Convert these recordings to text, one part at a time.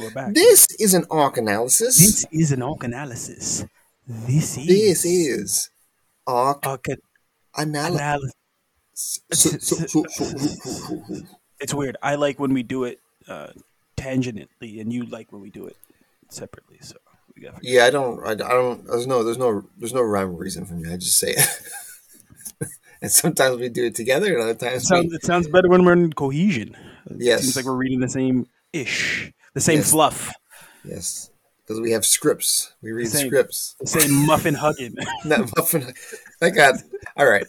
we're back. This is an arc analysis. This is an arc analysis. This is This is arc arc analysis. It's weird. I like when we do it uh, tangentially, and you like when we do it separately. So we got. Yeah, I don't. I, I don't. There's no. There's no. There's no rhyme or reason for me. I just say it. and sometimes we do it together, and other It times sounds, we, it sounds better when we're in cohesion. It Yes. seems like we're reading the same ish, the same Yes. fluff, yes, because we have scripts. We read Same. scripts. the same muffin hugging. That muffin. Thank God. All right.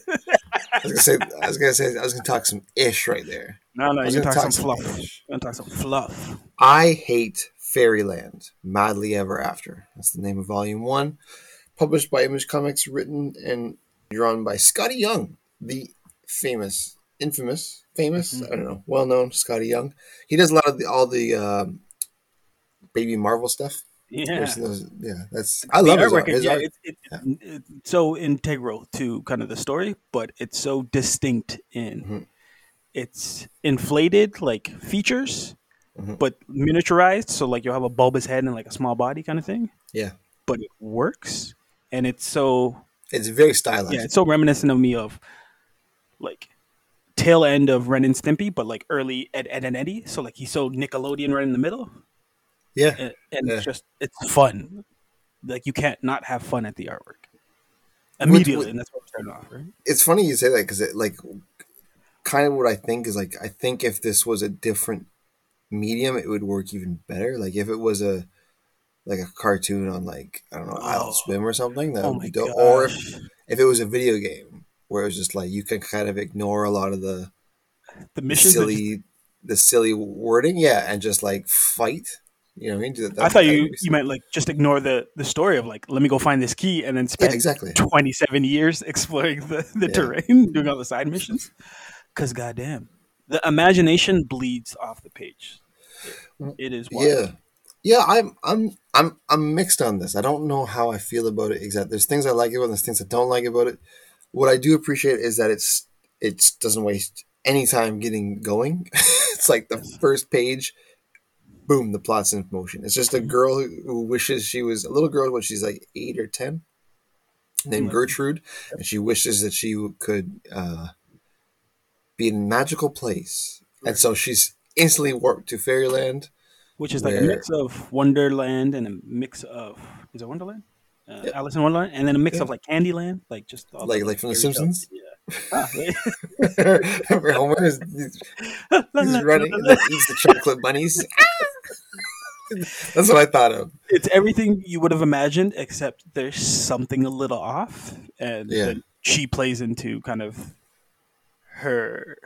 I was gonna say. I was gonna say. I was gonna talk some ish right there. No, no, you talk talk some some fluff. ish. You talk some fluff. I hate Fairyland. Madly Ever After. That's the name of Volume One, published by Image Comics, written and drawn by Skottie Young, the famous, infamous, famous. I don't know, well known Skottie Young. He does a lot of the, all the um, baby Marvel stuff. Yeah. Those- yeah, that's I love his artwork art. His yeah, art- it's it, it's so integral to kind of the story, but it's so distinct in Mhm. it's inflated like features, Mhm. but miniaturized. So like you'll have a bulbous head and like a small body kind of thing, yeah, but it works, and it's so it's very stylized. yeah, it's so reminiscent of me of like tail end of Ren and Stimpy, but like early Ed, Edd and Eddy. So like he's so Nickelodeon right in the middle, yeah. and, and Yeah. it's just it's fun. Like you can't not have fun at the artwork immediately, with- and that's what we're starting off, right? it's funny you say that because it like kind of what I think is like I think if this was a different medium, it would work even better. Like if it was a like a cartoon on like I don't know Oh. Adult Swim or something, that Oh would be dope. Or if, if it was a video game where it was just like you can kind of ignore a lot of the the missions. are just- silly the silly wording, yeah, and just like fight. You know what I mean? That- I thought you you meant like just ignore the the story of like let me go find this key and then yeah, spend exactly. twenty seven years exploring the the Yeah. terrain, doing all the side missions. Because goddamn, the imagination bleeds off the page. It- it is wild. Yeah. Yeah, I'm I'm I'm I'm mixed on this. I don't know how I feel about it exactly. There's things I like about it, there's things I don't like about it. What I do appreciate is that it's it doesn't waste any time getting going. it's like the first page, boom, the plot's in motion. It's just a girl who, who wishes she was a little girl when she's like eight or ten, named Mhm. Gertrude, and she wishes that she could uh, be in a magical place, and so she's instantly warped to fairyland. which is like a mix of Wonderland and a mix of is it Wonderland? Uh, Yeah. Alice in Wonderland, and then a mix Yeah. of like Candyland, like just all Like- like from The. Simpsons? Yeah. Ah, Homer is he's, he's running la, and like, eats the chocolate bunnies. That's what I thought of. It's everything you would have imagined, except there's something a little off, and Yeah. she plays into kind of her.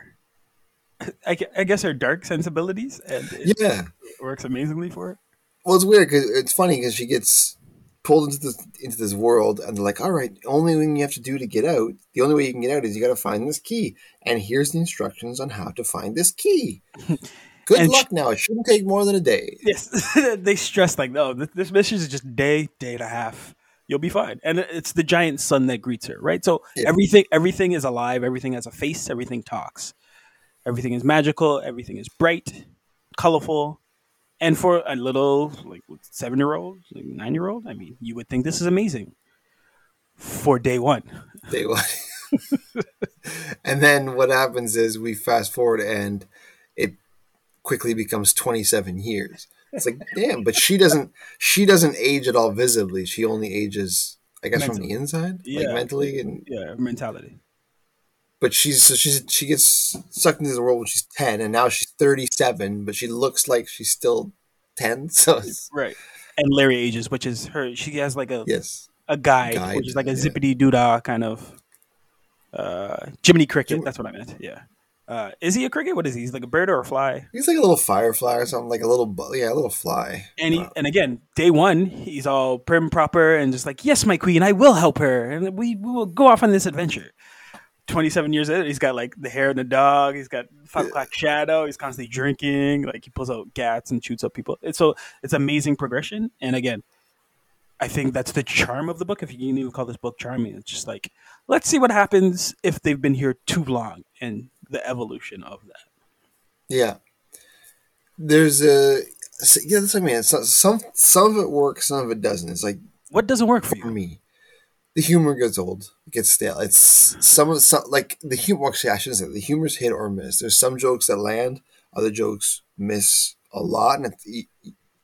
I, I guess her dark sensibilities, and it Yeah. works amazingly for her. Well, it's weird because it's funny because she gets pulled into this into this world, and they're like, "All right, only thing you have to do to get out, the only way you can get out is you got to find this key, and here's the instructions on how to find this key. Good And luck now. It shouldn't take more than a day. Yes, they stress like, no, th- this mission is just day, day and a half. You'll be fine, and it's the giant sun that greets her, right? So Yeah. everything, everything is alive. Everything has a face. Everything talks. Everything is magical. Everything is bright, colorful, and for a little like seven year old, like nine year old, I mean, you would think this is amazing for day one. Day one. and then what happens is we fast forward, and it quickly becomes 27 years. It's like, damn, but she doesn't she doesn't age at all visibly. She only ages, I guess, from the inside, like mentally, and Yeah, mentality. but she's so she's she gets sucked into the world when she's 10 and now she's 37 but she looks like she's still 10 so it's, Right. And Larry ages, which is her. She has like a yes a guide, Guide, which is like a yeah. zippity doodah kind of uh Jiminy Cricket. Jim- That's what I meant. Yeah. Uh, is he a cricket? What is he? He's like a bird or a fly? he's like a little firefly or something like a little bu- yeah a little fly And he, Wow. and again, day one, he's all prim and proper and just like, yes, my queen, I will help her, and we, we will go off on this adventure. Twenty seven years later, he's got like the hair and the dog. He's got five o'clock shadow. He's constantly drinking. Like he pulls out gats and shoots up people. It's so it's amazing progression. And again, I think that's the charm of the book. If you can even call this book charming, it's just like let's see what happens if they've been here too long and the evolution of that. yeah there's a yeah, that's what I mean. Some some of it works, some of it doesn't. It's like What doesn't work for for me, the humor gets old, it gets stale. It's some of some like the humor. Actually, I shouldn't say the humor's hit or miss. There's some jokes that land, other jokes miss a lot, and it,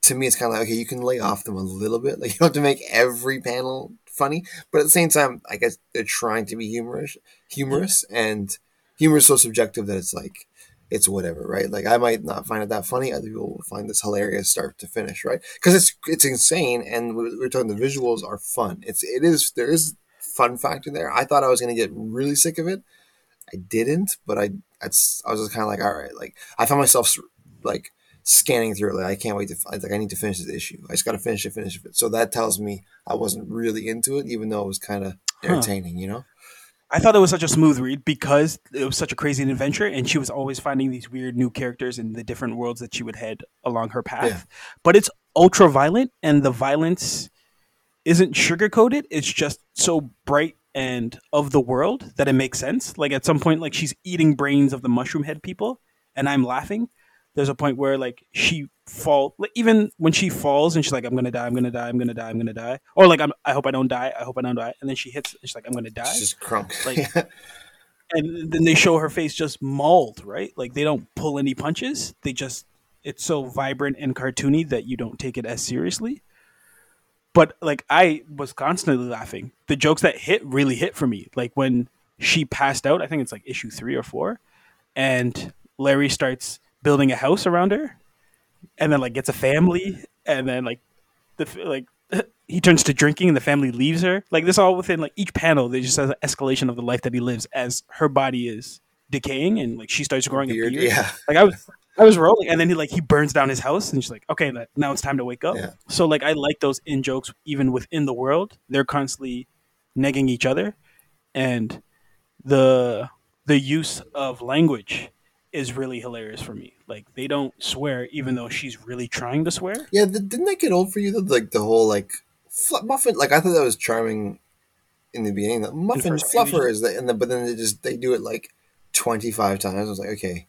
to me, it's kind of like okay, you can lay off them a little bit. Like you don't have to make every panel funny, but at the same time, I guess they're trying to be humorous, humorous, and humor is so subjective that it's like it's whatever, right? Like I might not find it that funny. Other people will find this hilarious start to finish, right? Because it's it's insane, and we we're talking the visuals are fun. It's it is there is fun factor there. I thought I was gonna get really sick of it. I didn't, but I it's, I was just kind of like, all right, like I found myself like scanning through it. Like I can't wait to like I need to finish this issue. I just got to finish it, finish it. So that tells me I wasn't really into it, even though it was kind of entertaining. Huh. You know. I thought it was such a smooth read because it was such a crazy adventure, and she was always finding these weird new characters in the different worlds that she would head along her path. Yeah. But it's ultra violent, and the violence isn't sugar coated. It's just so bright and of the world that it makes sense. Like at some point, like she's eating brains of the mushroom head people, and I'm laughing. There's a point where like she fall, like, even when she falls and she's like, "I'm gonna die, I'm gonna die, I'm gonna die, I'm gonna die," or like, I'm, "I hope I don't die, I hope I don't die," and then she hits, she's like, "I'm gonna die." She's just crunk. Like, and then they show her face just mauled, right? Like they don't pull any punches. They just it's so vibrant and cartoony that you don't take it as seriously but like I was constantly laughing. The jokes that hit really hit for me. Like when she passed out, I think it's like issue three or four, and Larry starts building a house around her, and then like gets a family, and then like the like he turns to drinking, and the family leaves her. Like this all within like each panel. They just has an escalation of the life that he lives as her body is decaying, and like she starts growing beard, a beard. Yeah, like I was I was rolling, and then he like he burns down his house, and she's like, "Okay, now it's time to wake up." Yeah. So like I like those in jokes even within the world. They're constantly negging each other, and the the use of language is really hilarious for me. Like they don't swear, even though she's really trying to swear. Yeah, the, didn't that get old for you? Though? Like the whole like muffin. Like I thought that was charming in the beginning. The muffin fluffer is the, and the, but then they just they do it like twenty five times. I was like, okay,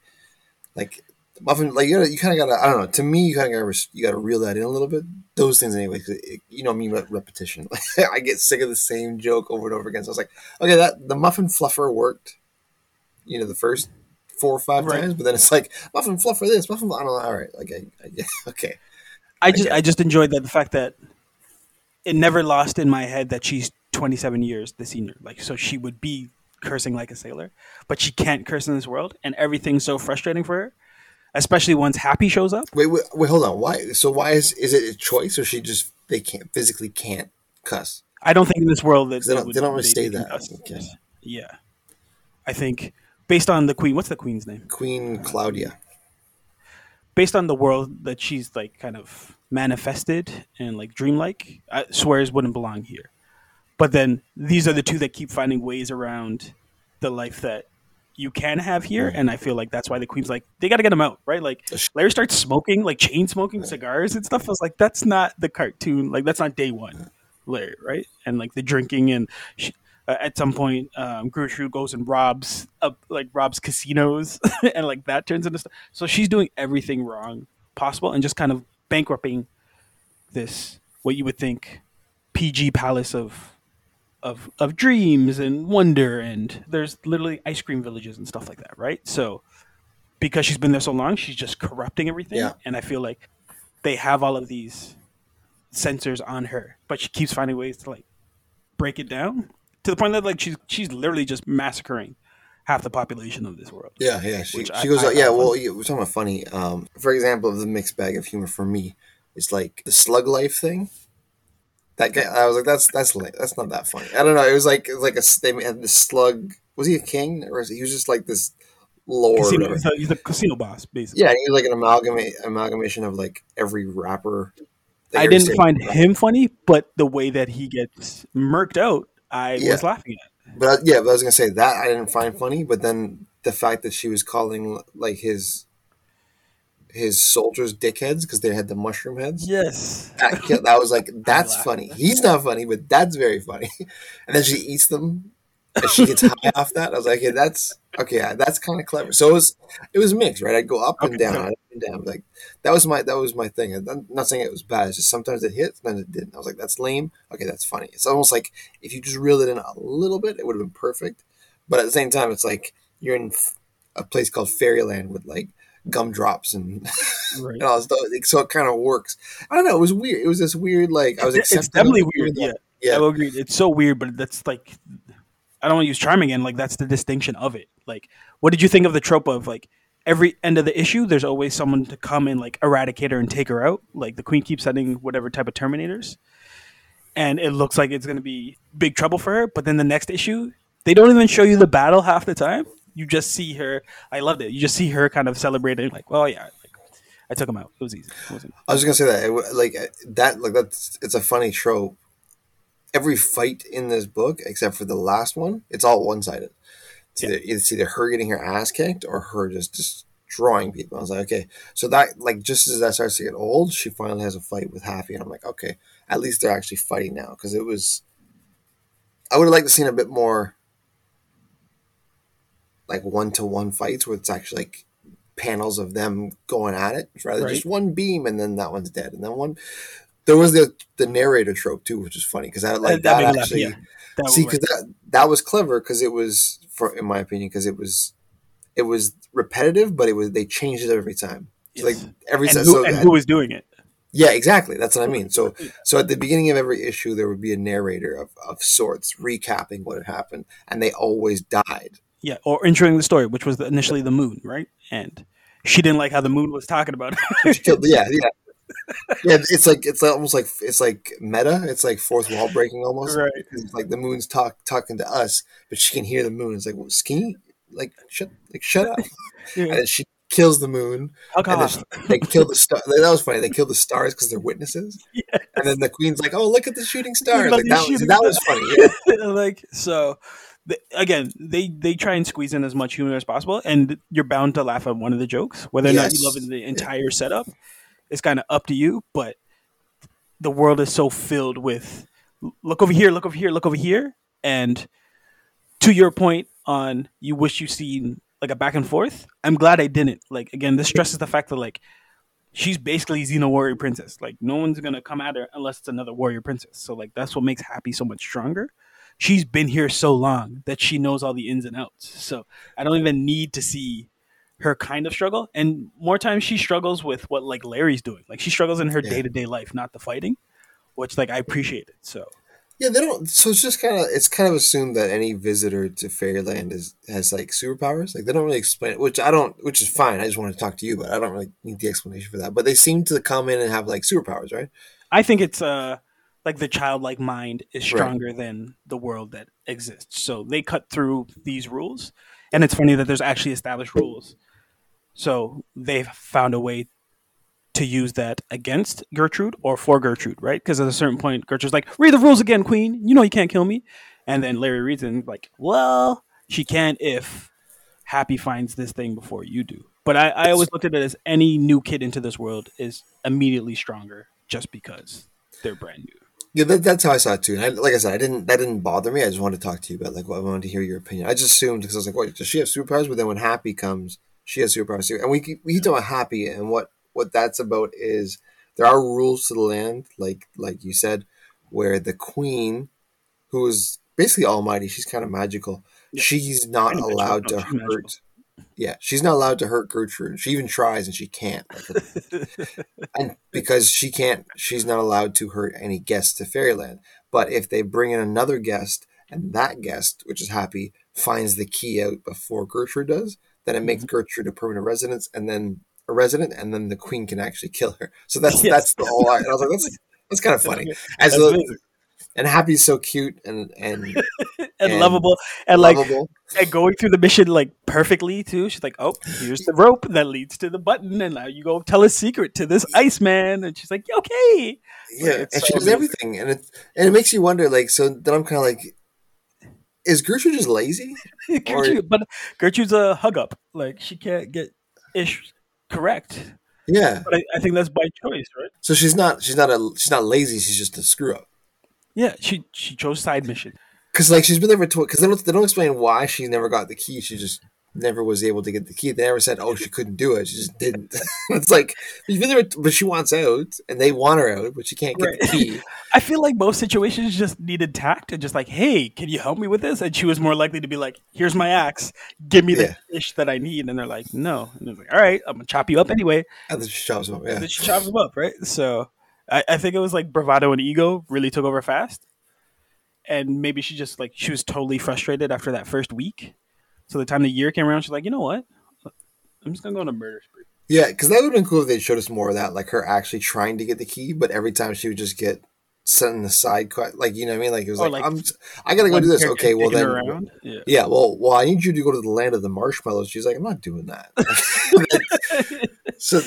like muffin like you gotta, you kind of gotta I don't know. To me, you kind of gotta you gotta reel that in a little bit. Those things anyway. It, you know I mean mean, repetition. I get sick of the same joke over and over again. So I was like, okay, that the muffin fluffer worked. You know, the first four or five right. times, but then it's like muffin fluff for this, muffin. I don't know. All right, like I, I, okay. I just I, I just enjoyed that the fact that it never lost in my head that she's 27 years the senior. Like so, she would be cursing like a sailor, but she can't curse in this world, and everything's so frustrating for her especially once Happy shows up. Wait, wait, wait, hold on. Why? So why is is it a choice, or she just they can't physically can't cuss? I don't think in this world that they don't, they, would, they don't really say that. Okay. Yeah, I think based on the queen. What's the queen's name? Queen Cloudia. Based on the world that she's like kind of manifested and like dreamlike, I, swears wouldn't belong here. But then these are the two that keep finding ways around the life that you can have here, mm. and I feel like that's why the Queen's like they got to get him out, right? Like Larry starts smoking, like chain smoking cigars and stuff. I was like, that's not the cartoon, like that's not day one, mm. Larry, right? And like the drinking and she, uh, at some point, um, goes and robs up like robs casinos, and like that turns into stuff. So she's doing everything wrong possible and just kind of bankrupting this what you would think PG palace of of of dreams and wonder and there's literally ice cream villages and stuff like that, right? So because she's been there so long, she's just corrupting everything. Yeah. And I feel like they have all of these sensors on her, but she keeps finding ways to like break it down to the point that like she's she's literally just massacring half the population of this world. Yeah, yeah. She, she I, goes, I, yeah. well, yeah, we're talking about funny. Um, for example, the mixed bag of humor for me is like the slug life thing. That guy, I was like, that's that's that's not that funny. I don't know. It was like it was like a they had this slug. Was he a king or was he, he was just like this lord? Casino, he's, a, he's a casino boss, basically. Yeah, he was like an amalgamate amalgamation of like every rapper. I didn't find him funny, but the way that he gets murked out, I yeah. was laughing at. But yeah, but I was gonna say that I didn't find funny, but then the fact that she was calling like his his soldiers dickheads because they had the mushroom heads. Yes, that, that was like that's funny. He's not funny, but that's very funny. And then she eats them, and she gets high off that. I was like, okay, that's okay. That's kind of clever. So it was it was mixed, right? I'd go up and down, okay. up and down. Like that was my that was my thing. I'm not saying it was bad. It's just sometimes it hit, sometimes it didn't. I was like, that's lame. Okay, that's funny. It's almost like if you just reeled it in a little bit, it would have been perfect. But at the same time, it's like you're in a place called Fairyland with like gumdrops and, Right. and all stuff. So it kind of works. I don't know. It was weird. It was this weird like I was It's, definitely weird. Yeah, yeah. I agree. It's so weird, but that's like I don't want to use charm again. Like that's the distinction of it. Like, what did you think of the trope of like every end of the issue? There's always someone to come and like eradicate her and take her out. Like the queen keeps sending whatever type of terminators, and it looks like it's going to be big trouble for her. But then the next issue, they don't even show you the battle half the time. You just see her. I loved it. You just see her kind of celebrating, like, well, yeah, I took him out. It was easy. It. I was gonna say that, it, like that, like that's it's a funny trope. Every fight in this book, except for the last one, it's all one sided. It's, Yeah. either, it's either her getting her ass kicked or her just destroying people. I was like, okay, so that like just as that starts to get old, she finally has a fight with Happy, and I'm like, okay, at least they're actually fighting now because it was. I would have liked to seen a bit more. Like one to one fights where it's actually like panels of them going at it rather Right. just one beam and then that one's dead and then one there was the the narrator trope too which is funny because I like that that, me laugh, actually yeah. That see because that that was clever because it was for in my opinion because it was it was repetitive but it was they changed it every time Yes. like every and, time who, so and who was doing it? yeah exactly that's what I mean so so at the beginning of every issue there would be a narrator of, of sorts recapping what had happened and they always died Yeah, or introing the story, which was the, initially the moon, right? And she didn't like how the moon was talking about killed- yeah, yeah, yeah. It's like it's almost like it's like meta. It's like fourth wall breaking almost. Right. It's like the moon's talk talking to us, but she can hear the moon. It's like, well, like shut like shut up? Yeah. And she kills the moon, and she- they kill the star. That was funny. They kill the stars because they're witnesses, Yes. and then the queen's like, "Oh, look at the shooting stars!" Like that, the was, shooting that was funny. Yeah. like so the, again they they try and squeeze in as much humor as possible and you're bound to laugh at one of the jokes whether or not you love the entire setup it's kind of up to you but the world is so filled with look over here look over here look over here and to your point on you wish you seen like a back and forth i'm glad i didn't like again this stresses the fact that like she's basically Xena warrior princess. Like no one's gonna come at her unless it's another warrior princess. So like that's what makes Happy so much stronger. She's been here so long that she knows all the ins and outs. So I don't even need to see her kind of struggle. And more times she struggles with what like Larry's doing. Like she struggles in her day to day life, not the fighting, which like I appreciate it. So Yeah, they don't. So it's just kind of it's kind of assumed that any visitor to Fairyland is has like superpowers. Like they don't really explain it, which I don't, which is fine. I just want to talk to you, but I don't really need the explanation for that. But they seem to come in and have like superpowers, right? I think it's uh like the childlike mind is Right. stronger than the world that exists. So they cut through these rules, and it's funny that there's actually established rules. So they've found a way to use that against Gertrude or for Gertrude, right? Because at a certain point, Gertrude's like, "Read the rules again, Queen. You know you can't kill me." And then Larry reads it and like, "Well, she can if Happy finds this thing before you do." But I, I always looked at it as any new kid into this world is immediately stronger just because they're brand new. Yeah, that, that's how I saw it too. And I, like I said, I didn't that didn't bother me. I just wanted to talk to you about like what I wanted to hear your opinion. I just assumed because I was like, "Wait, does she have superpowers?" But then when Happy comes, she has superpowers too. And we keep- we about Happy, and what what that's about is there are rules to the land, like like you said, where the Queen, who is basically almighty, she's kind of magical. Yeah. She's not allowed no, to magical. hurt. Yeah, she's not allowed to hurt Gertrude. She even tries, and she can't. And because she can't, she's not allowed to hurt any guests to Fairyland. But if they bring in another guest, and that guest, which is Happy, finds the key out before Gertrude does, then it makes mm-hmm. Gertrude a permanent residence, and then a resident, and then the Queen can actually kill her. So that's Yes. that's the whole. And I was like, that's that's kind of funny. As a, and Happy's so cute and and, and, and lovable and like lovable. and going through the mission like perfectly too. She's like, "Oh, here's the rope that leads to the button, and now you go tell a secret to this Iceman." And she's like, "Okay." Yeah, it's and so she does amazing. everything, and it and it makes you wonder. Like, so then I'm kind of like, is Gertrude just lazy? Gertrude, but Gertrude's a hug up. Like she can't get ish correct. Yeah. But I, I think that's by choice, right? So she's not she's not a she's not lazy. She's just a screw up. Yeah, she she chose side mission. Because like she's been there for because they don't they don't explain why she never got the key. She just never was able to get the key. They never said, "Oh, she couldn't do it. She just didn't." it's like she's been there, but she wants out, and they want her out, but she can't get the key. I feel like most situations just needed tact and just like, hey, can you help me with this? And she was more likely to be like, here's my axe, give me the Yeah. fish that I need. And they're like, no. And they're like, all right, I'm gonna chop you up anyway. And then she chops them up. And then she chops them up, right? So I, I think it was like bravado and ego really took over fast. And maybe she just like she was totally frustrated after that first week. So the time the year came around, she's like, you know what? I'm just gonna go on a murder spree. yeah. Because that would have been cool if they showed us more of that, like her actually trying to get the key, but every time she would just get set in the side, cut. Like you know what I mean? Like it was like, like, I'm, I gotta go do this. Okay, well then. Yeah. Yeah, well, well, I need you to go to the land of the marshmallows. She's like, I'm not doing that. so,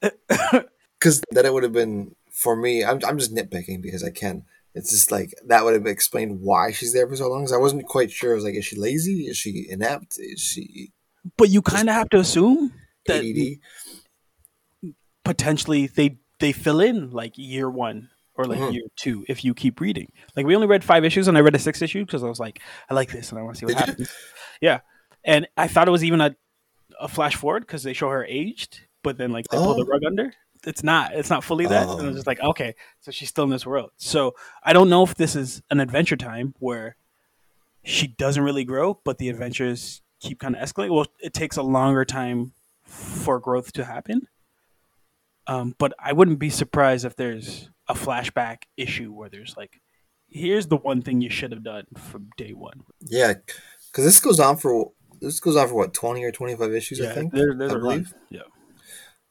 because then it would have been for me. I'm, I'm just nitpicking because I can. It's just like that would have explained why she's there for so long. Because I wasn't quite sure. I was like, is she lazy? Is she inept? Is she But you kind of have to assume that ADD? potentially they they fill in like year one or like Mhm. year two if you keep reading. Like we only read five issues and I read a sixth issue because I was like, I like this and I want to see what happens. Yeah, and I thought it was even a a flash forward because they show her aged, but then like they pull the Oh. rug under. It's not. It's not fully that. And I Oh. was just like, okay, so she's still in this world. So I don't know if this is an adventure time where she doesn't really grow, but the adventures keep kind of escalating. Well, it takes a longer time for growth to happen. Um, but I wouldn't be surprised if there's a flashback issue where there's like, here's the one thing you should have done from day one. Yeah, because this goes on for this goes on for what twenty or twenty five issues. I think. there, there's I a believe. run. Yeah.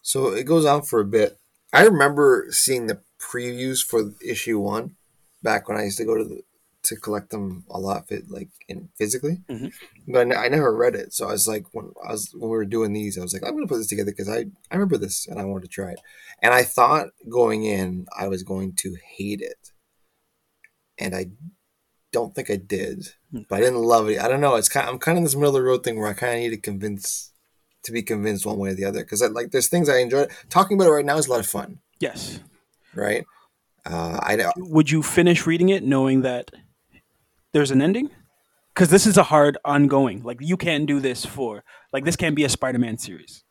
So it goes on for a bit. I remember seeing the previews for issue one back when I used to go to the to collect them a lot, fit like in physically. Mhm. But I, never read it, so I was like, when I was when we were doing these, I was like, I'm gonna put this together because I I remember this and I wanted to try it. And I thought going in, I was going to hate it, and I don't think I did. Hmm. But I didn't love it. I don't know. It's kind. I'm kind of in this middle of the road thing where I kind of need to convince to be convinced one way or the other because like there's things I enjoy. Talking about it right now is a lot of fun, Yes. right? Uh, I know. Would you finish reading it knowing that there's an ending? Because this is a hard ongoing. Like you can't do this for like this can't be a Spider-Man series.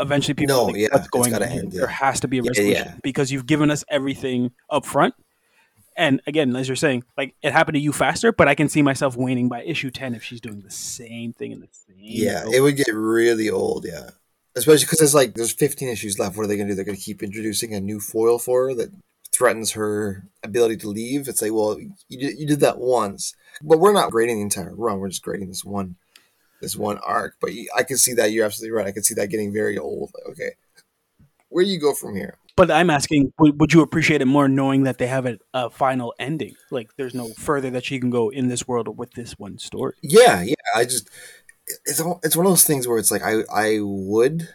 Eventually, people No, like, yeah, what's going on end, yeah. There has to be a resolution yeah. because you've given us everything up front. And again, as you're saying, like it happened to you faster, but I can see myself waning by issue ten if she's doing the same thing in the same. Yeah, it would get really old. Yeah, especially because it's like there's 15 issues left. What are they gonna do? They're gonna keep introducing a new foil for her that threatens her ability to leave. It's like, well, you did, you did that once, but we're not grading the entire run. We're just grading this one, this one arc. But I can see that you're absolutely right. I can see that getting very old. Like, okay, where do you go from here? But I'm asking, would, would you appreciate it more knowing that they have a, a final ending? Like, there's no further that she can go in this world with this one story. Yeah, yeah. I just it's all- it's one of those things where it's like I I would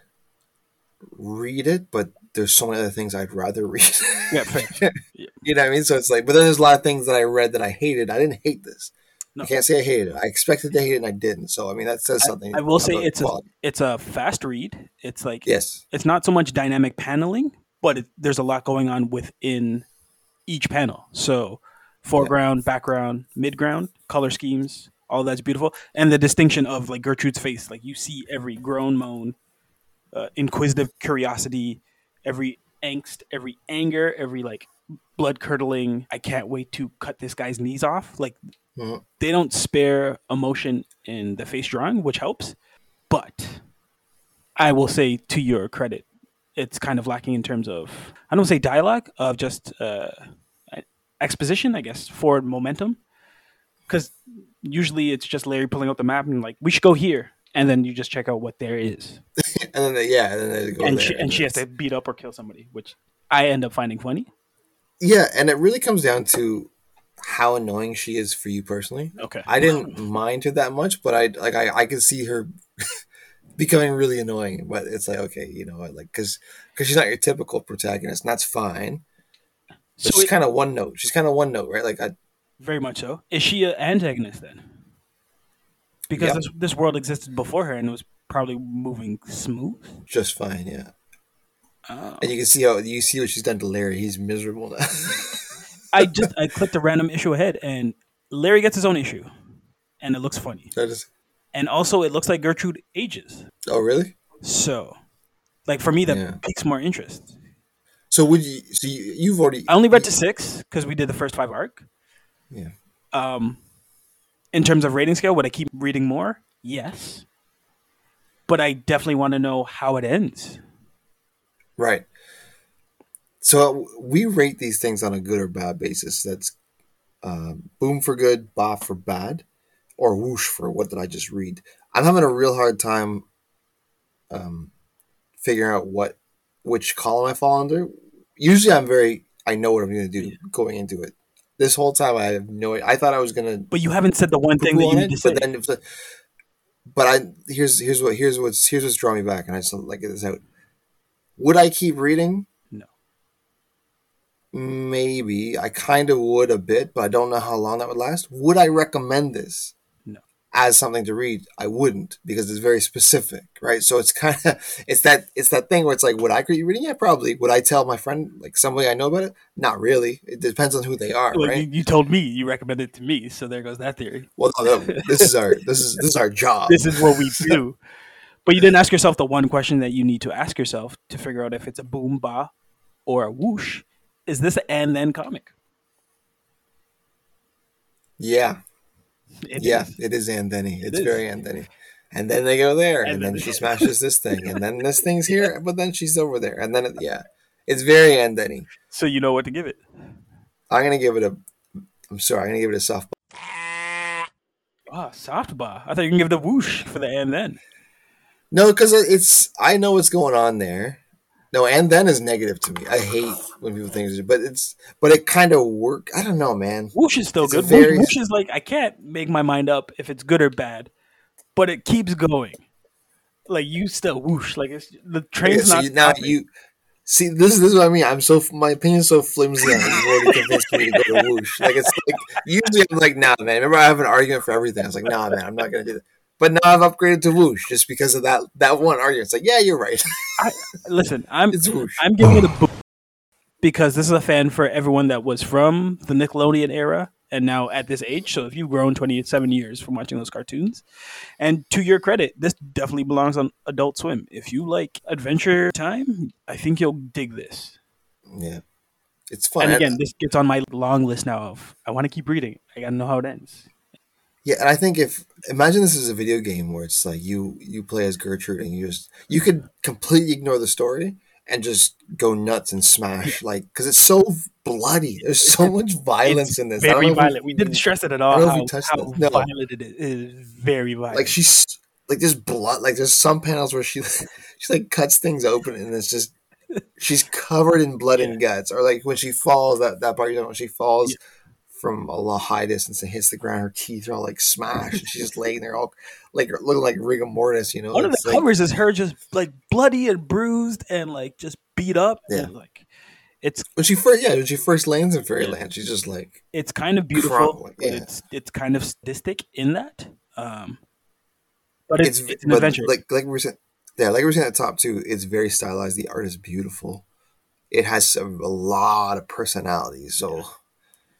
read it, but there's so many other things I'd rather read. Yeah, fair. you know what I mean? So it's like, but then there's a lot of things that I read that I hated. I didn't hate this. No. I can't say I hated it. I expected to hate it and I didn't. So I mean, that says something. I will say it's a it's a fast read. It's like yes, it's not so much dynamic paneling, but it, there's a lot going on within each panel. So foreground, background, midground, color schemes, all that's beautiful, and the distinction of like Gertrude's face. Like you see every groan, moan, uh, inquisitive curiosity, every angst, every anger, every like blood curdling. I can't wait to cut this guy's knees off. Like Mhm. they don't spare emotion in the face drawing, which helps. But I will say to your credit, it's kind of lacking in terms of I don't say dialogue of just uh, exposition, I guess, forward momentum. Because usually it's just Larry pulling out the map and like we should go here, and then you just check out what there is, and then they, yeah, and then they go and there, she and she has to beat up or kill somebody, which I end up finding funny. Yeah, and it really comes down to how annoying she is for you personally. Okay, I didn't mind her that much, but I like I I could see her becoming really annoying. But it's like okay, you know, what, like because because she's not your typical protagonist, and that's fine. So she's kind of one note. She's kind of one note, right? Like I, Very much so. Is she an antagonist then? Because Yeah. this, this world existed before her and it was probably moving smooth. just fine, yeah. Oh. And you can see how you see what she's done to Larry. He's miserable now. I just I clicked a random issue ahead and Larry gets his own issue, and it looks funny. That is. And also, it looks like Gertrude ages. Oh, really? So, like for me, that Yeah. piques more interest. So would you? So you, you've already. I only read to six because we did the first five arc. Yeah. Um, in terms of rating scale, would I keep reading more? Yes. But I definitely want to know how it ends. Right. So we rate these things on a good or bad basis. That's um, boom for good, ba for bad, or whoosh for what did I just read. I'm having a real hard time um, figuring out what which column I fall under. Usually, I'm very I know what I'm going to do going into it. This whole time, I have no. I thought I was going to But you haven't said the one thing that you need it, to say. but then if the, but I here's here's what here's what's here's what's drawing me back, and I just like this out. Would I keep reading? No. Maybe I kind of would a bit, but I don't know how long that would last. Would I recommend this? As something to read, I wouldn't because it's very specific, right? So it's kind of it's that it's that thing where it's like, would I keep reading? Yeah, probably. Would I tell my friend like somebody I know about it? Not really. It depends on who they are, Well, right? you, you told me you recommended it to me, so there goes that theory. Well, no, no, this is our this is this is our job. This is what we do. But you didn't ask yourself the one question that you need to ask yourself to figure out if it's a boom ba or a whoosh. Is this an and then comic? yeah, It yeah, is. it is Anthony. It's is. very Anthony. And then they go there, and, And then then- she smashes this thing, and then this thing's here, but then she's over there, and then it, yeah, it's very Anthony. So you know what to give it. I'm gonna give it a. I'm sorry, I'm gonna give it a soft. Ah, soft ba. I thought you can give it a whoosh for the and then. No, because it's I know what's going on there. No, and then is negative to me. I hate when people think, but it's but it kind of work. I don't know, man. Whoosh is still It's good. very- Whoosh, is like I can't make my mind up if it's good or bad, but it keeps going. Like you still whoosh. Like it's the Yeah, train's so not you, now you see this. This is what I mean. I'm so my opinion's so flimsy. You've already convinced me to go to whoosh. Like it's like usually I'm like, nah, man. Remember I have an argument for everything. I was like, nah, man, I'm not gonna do that. But now I've upgraded to whoosh just because of that that one argument. It's like, yeah, you're right. Listen, I'm. I'm giving it a book because this is a fan for everyone that was from the Nickelodeon era and now at this age. So if you've grown 27 years from watching those cartoons, and to your credit, this definitely belongs on Adult Swim. If you like Adventure Time, I think you'll dig this. Yeah, it's fun. And again, this gets on my long list now of I want to keep reading. I gotta know how it ends. Yeah, and I think if imagine this is a video game where it's like you you play as Gertrude and you just you could completely ignore the story and just go nuts and smash like because it's so bloody. There's so much violence in this. I don't know Very if we- violent. We didn't stress it at all. don't know if How, touched how. No. violent it is. It is very violent. like she's like there's blood. Like there's some panels where she she like cuts things open and it's just she's covered in blood and guts. Or like when she falls that that part you know when she falls. From a lot high distance and hits the ground, her teeth are all like smashed. and she's just laying there, all like looking like rigor mortis. You know, One of the like- covers is her just like bloody and bruised and like just beat up. Yeah. And, like it's when she first yeah when she first lands in fairyland she's just like it's kind of beautiful. Yeah. It's it's kind of sadistic in that. Um, but it's, it's, it's, an but adventure. like like we were saying yeah like we were saying at the top too it's very stylized the art is beautiful it has some, a lot of personality so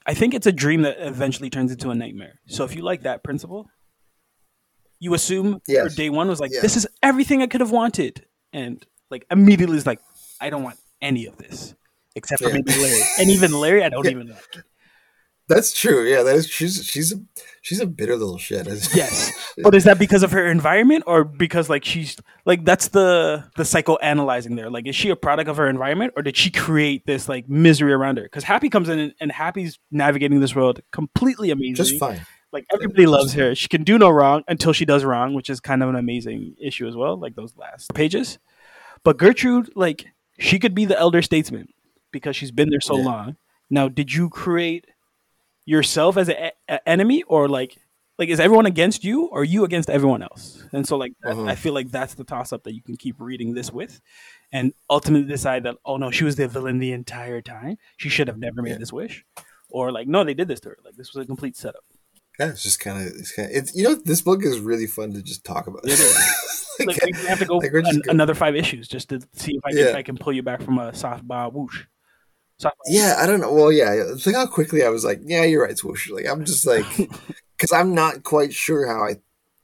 I think it's a dream that eventually turns into a nightmare. So if you like that principle, you assume Yes. her day one was like, Yeah. this is everything I could have wanted, and like immediately is like, I don't want any of this except for Yeah. maybe Larry, and even Larry, I don't Yeah. even like. That's true yeah that is she's she's a she's a bitter little shit Yes, but is that because of her environment, or because like she's like that's the the psychoanalyzing there? Like, is she a product of her environment, or did she create this like misery around her? Because Happy comes in and, and Happy's navigating this world completely amazing. just fine Like everybody loves her. She can do no wrong until she does wrong, which is kind of an amazing issue as well. Like those last pages. But Gertrude, like she could be the elder statesman because she's been there so Yeah. long. Now, did you create yourself as an enemy, or like, like is everyone against you, or you against everyone else? And so, like, that-. I mm-hmm. feel like that's the toss up that you can keep reading this with, and ultimately decide that oh no, she was the villain the entire time. She should have never made Yeah. this wish, or like no, they did this to her. Like this was a complete setup. yeah it's just kind of it's kind of it's you know this book is really fun to just talk about is. Like, like we have to go like, an- another five issues just to see if I can, Yeah. if I can pull you back from a soft bar whoosh. So Yeah, I don't know. Well, yeah, look how quickly I was like, yeah, you're right, swoosh. Like I'm just like, because I'm not quite sure how I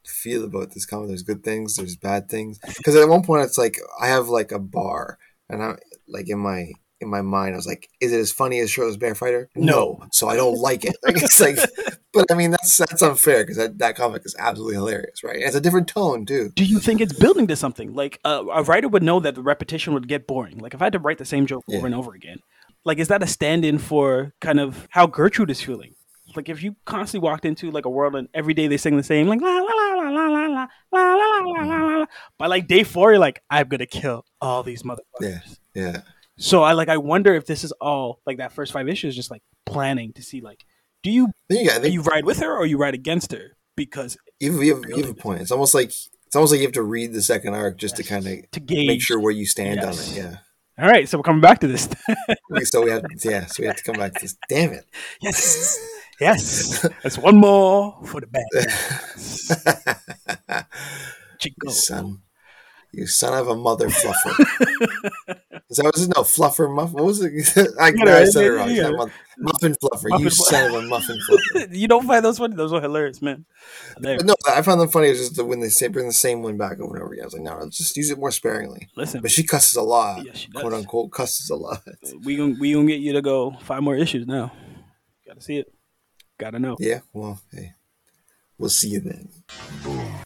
feel about this comic. There's good things, there's bad things. Because at one point, it's like I have like a bar, and I'm like in my in my mind, I was like, is it as funny as Shirtless Bear Fighter? No. so I don't like it. Like it's like, but I mean that's that's unfair because that, that comic is absolutely hilarious, right? It's a different tone too. do you think it's building to something? Like uh, a writer would know that the repetition would get boring. Like if I had to write the same joke Yeah. over and over again, like is that a stand-in for kind of how Gertrude is feeling? Like if you constantly walked into like a world and every day they sing the same like la la la la la la la la la la la la la. By like day four, you're like, I'm gonna kill all these motherfuckers. Yeah, yeah. So I like I wonder if this is all like that first five issues just like planning to see like do you got, think you ride with her or you ride against her because you have, you, have, you have a point. It's almost like it's almost like you have to read the second arc just to kind of to gauge. make sure where you stand Yes. on it. Yeah. All right, so we're coming back to this. So we have, yeah. So we have to come back to this. Damn it. yes, yes. That's one more for the bad. Chico. You son. You son of a mother fluffer. Is that was it? No, fluffer muff. What was it? I, it I said it wrong. you You got said it. muff- muffin fluffer. Muffin you fluff- son of a muffin fluffer. You don't find those funny? Those are hilarious, man. But no, I found them funny. It's just that when they say bring the same one back over and over again. I was like, no, let's just use it more sparingly. Listen, But she cusses a lot. Does. quote unquote cusses a lot. Uh, we gonna we gonna get you to go five more issues now. Got to see it. Got to know. Yeah. Well, hey, we'll see you then.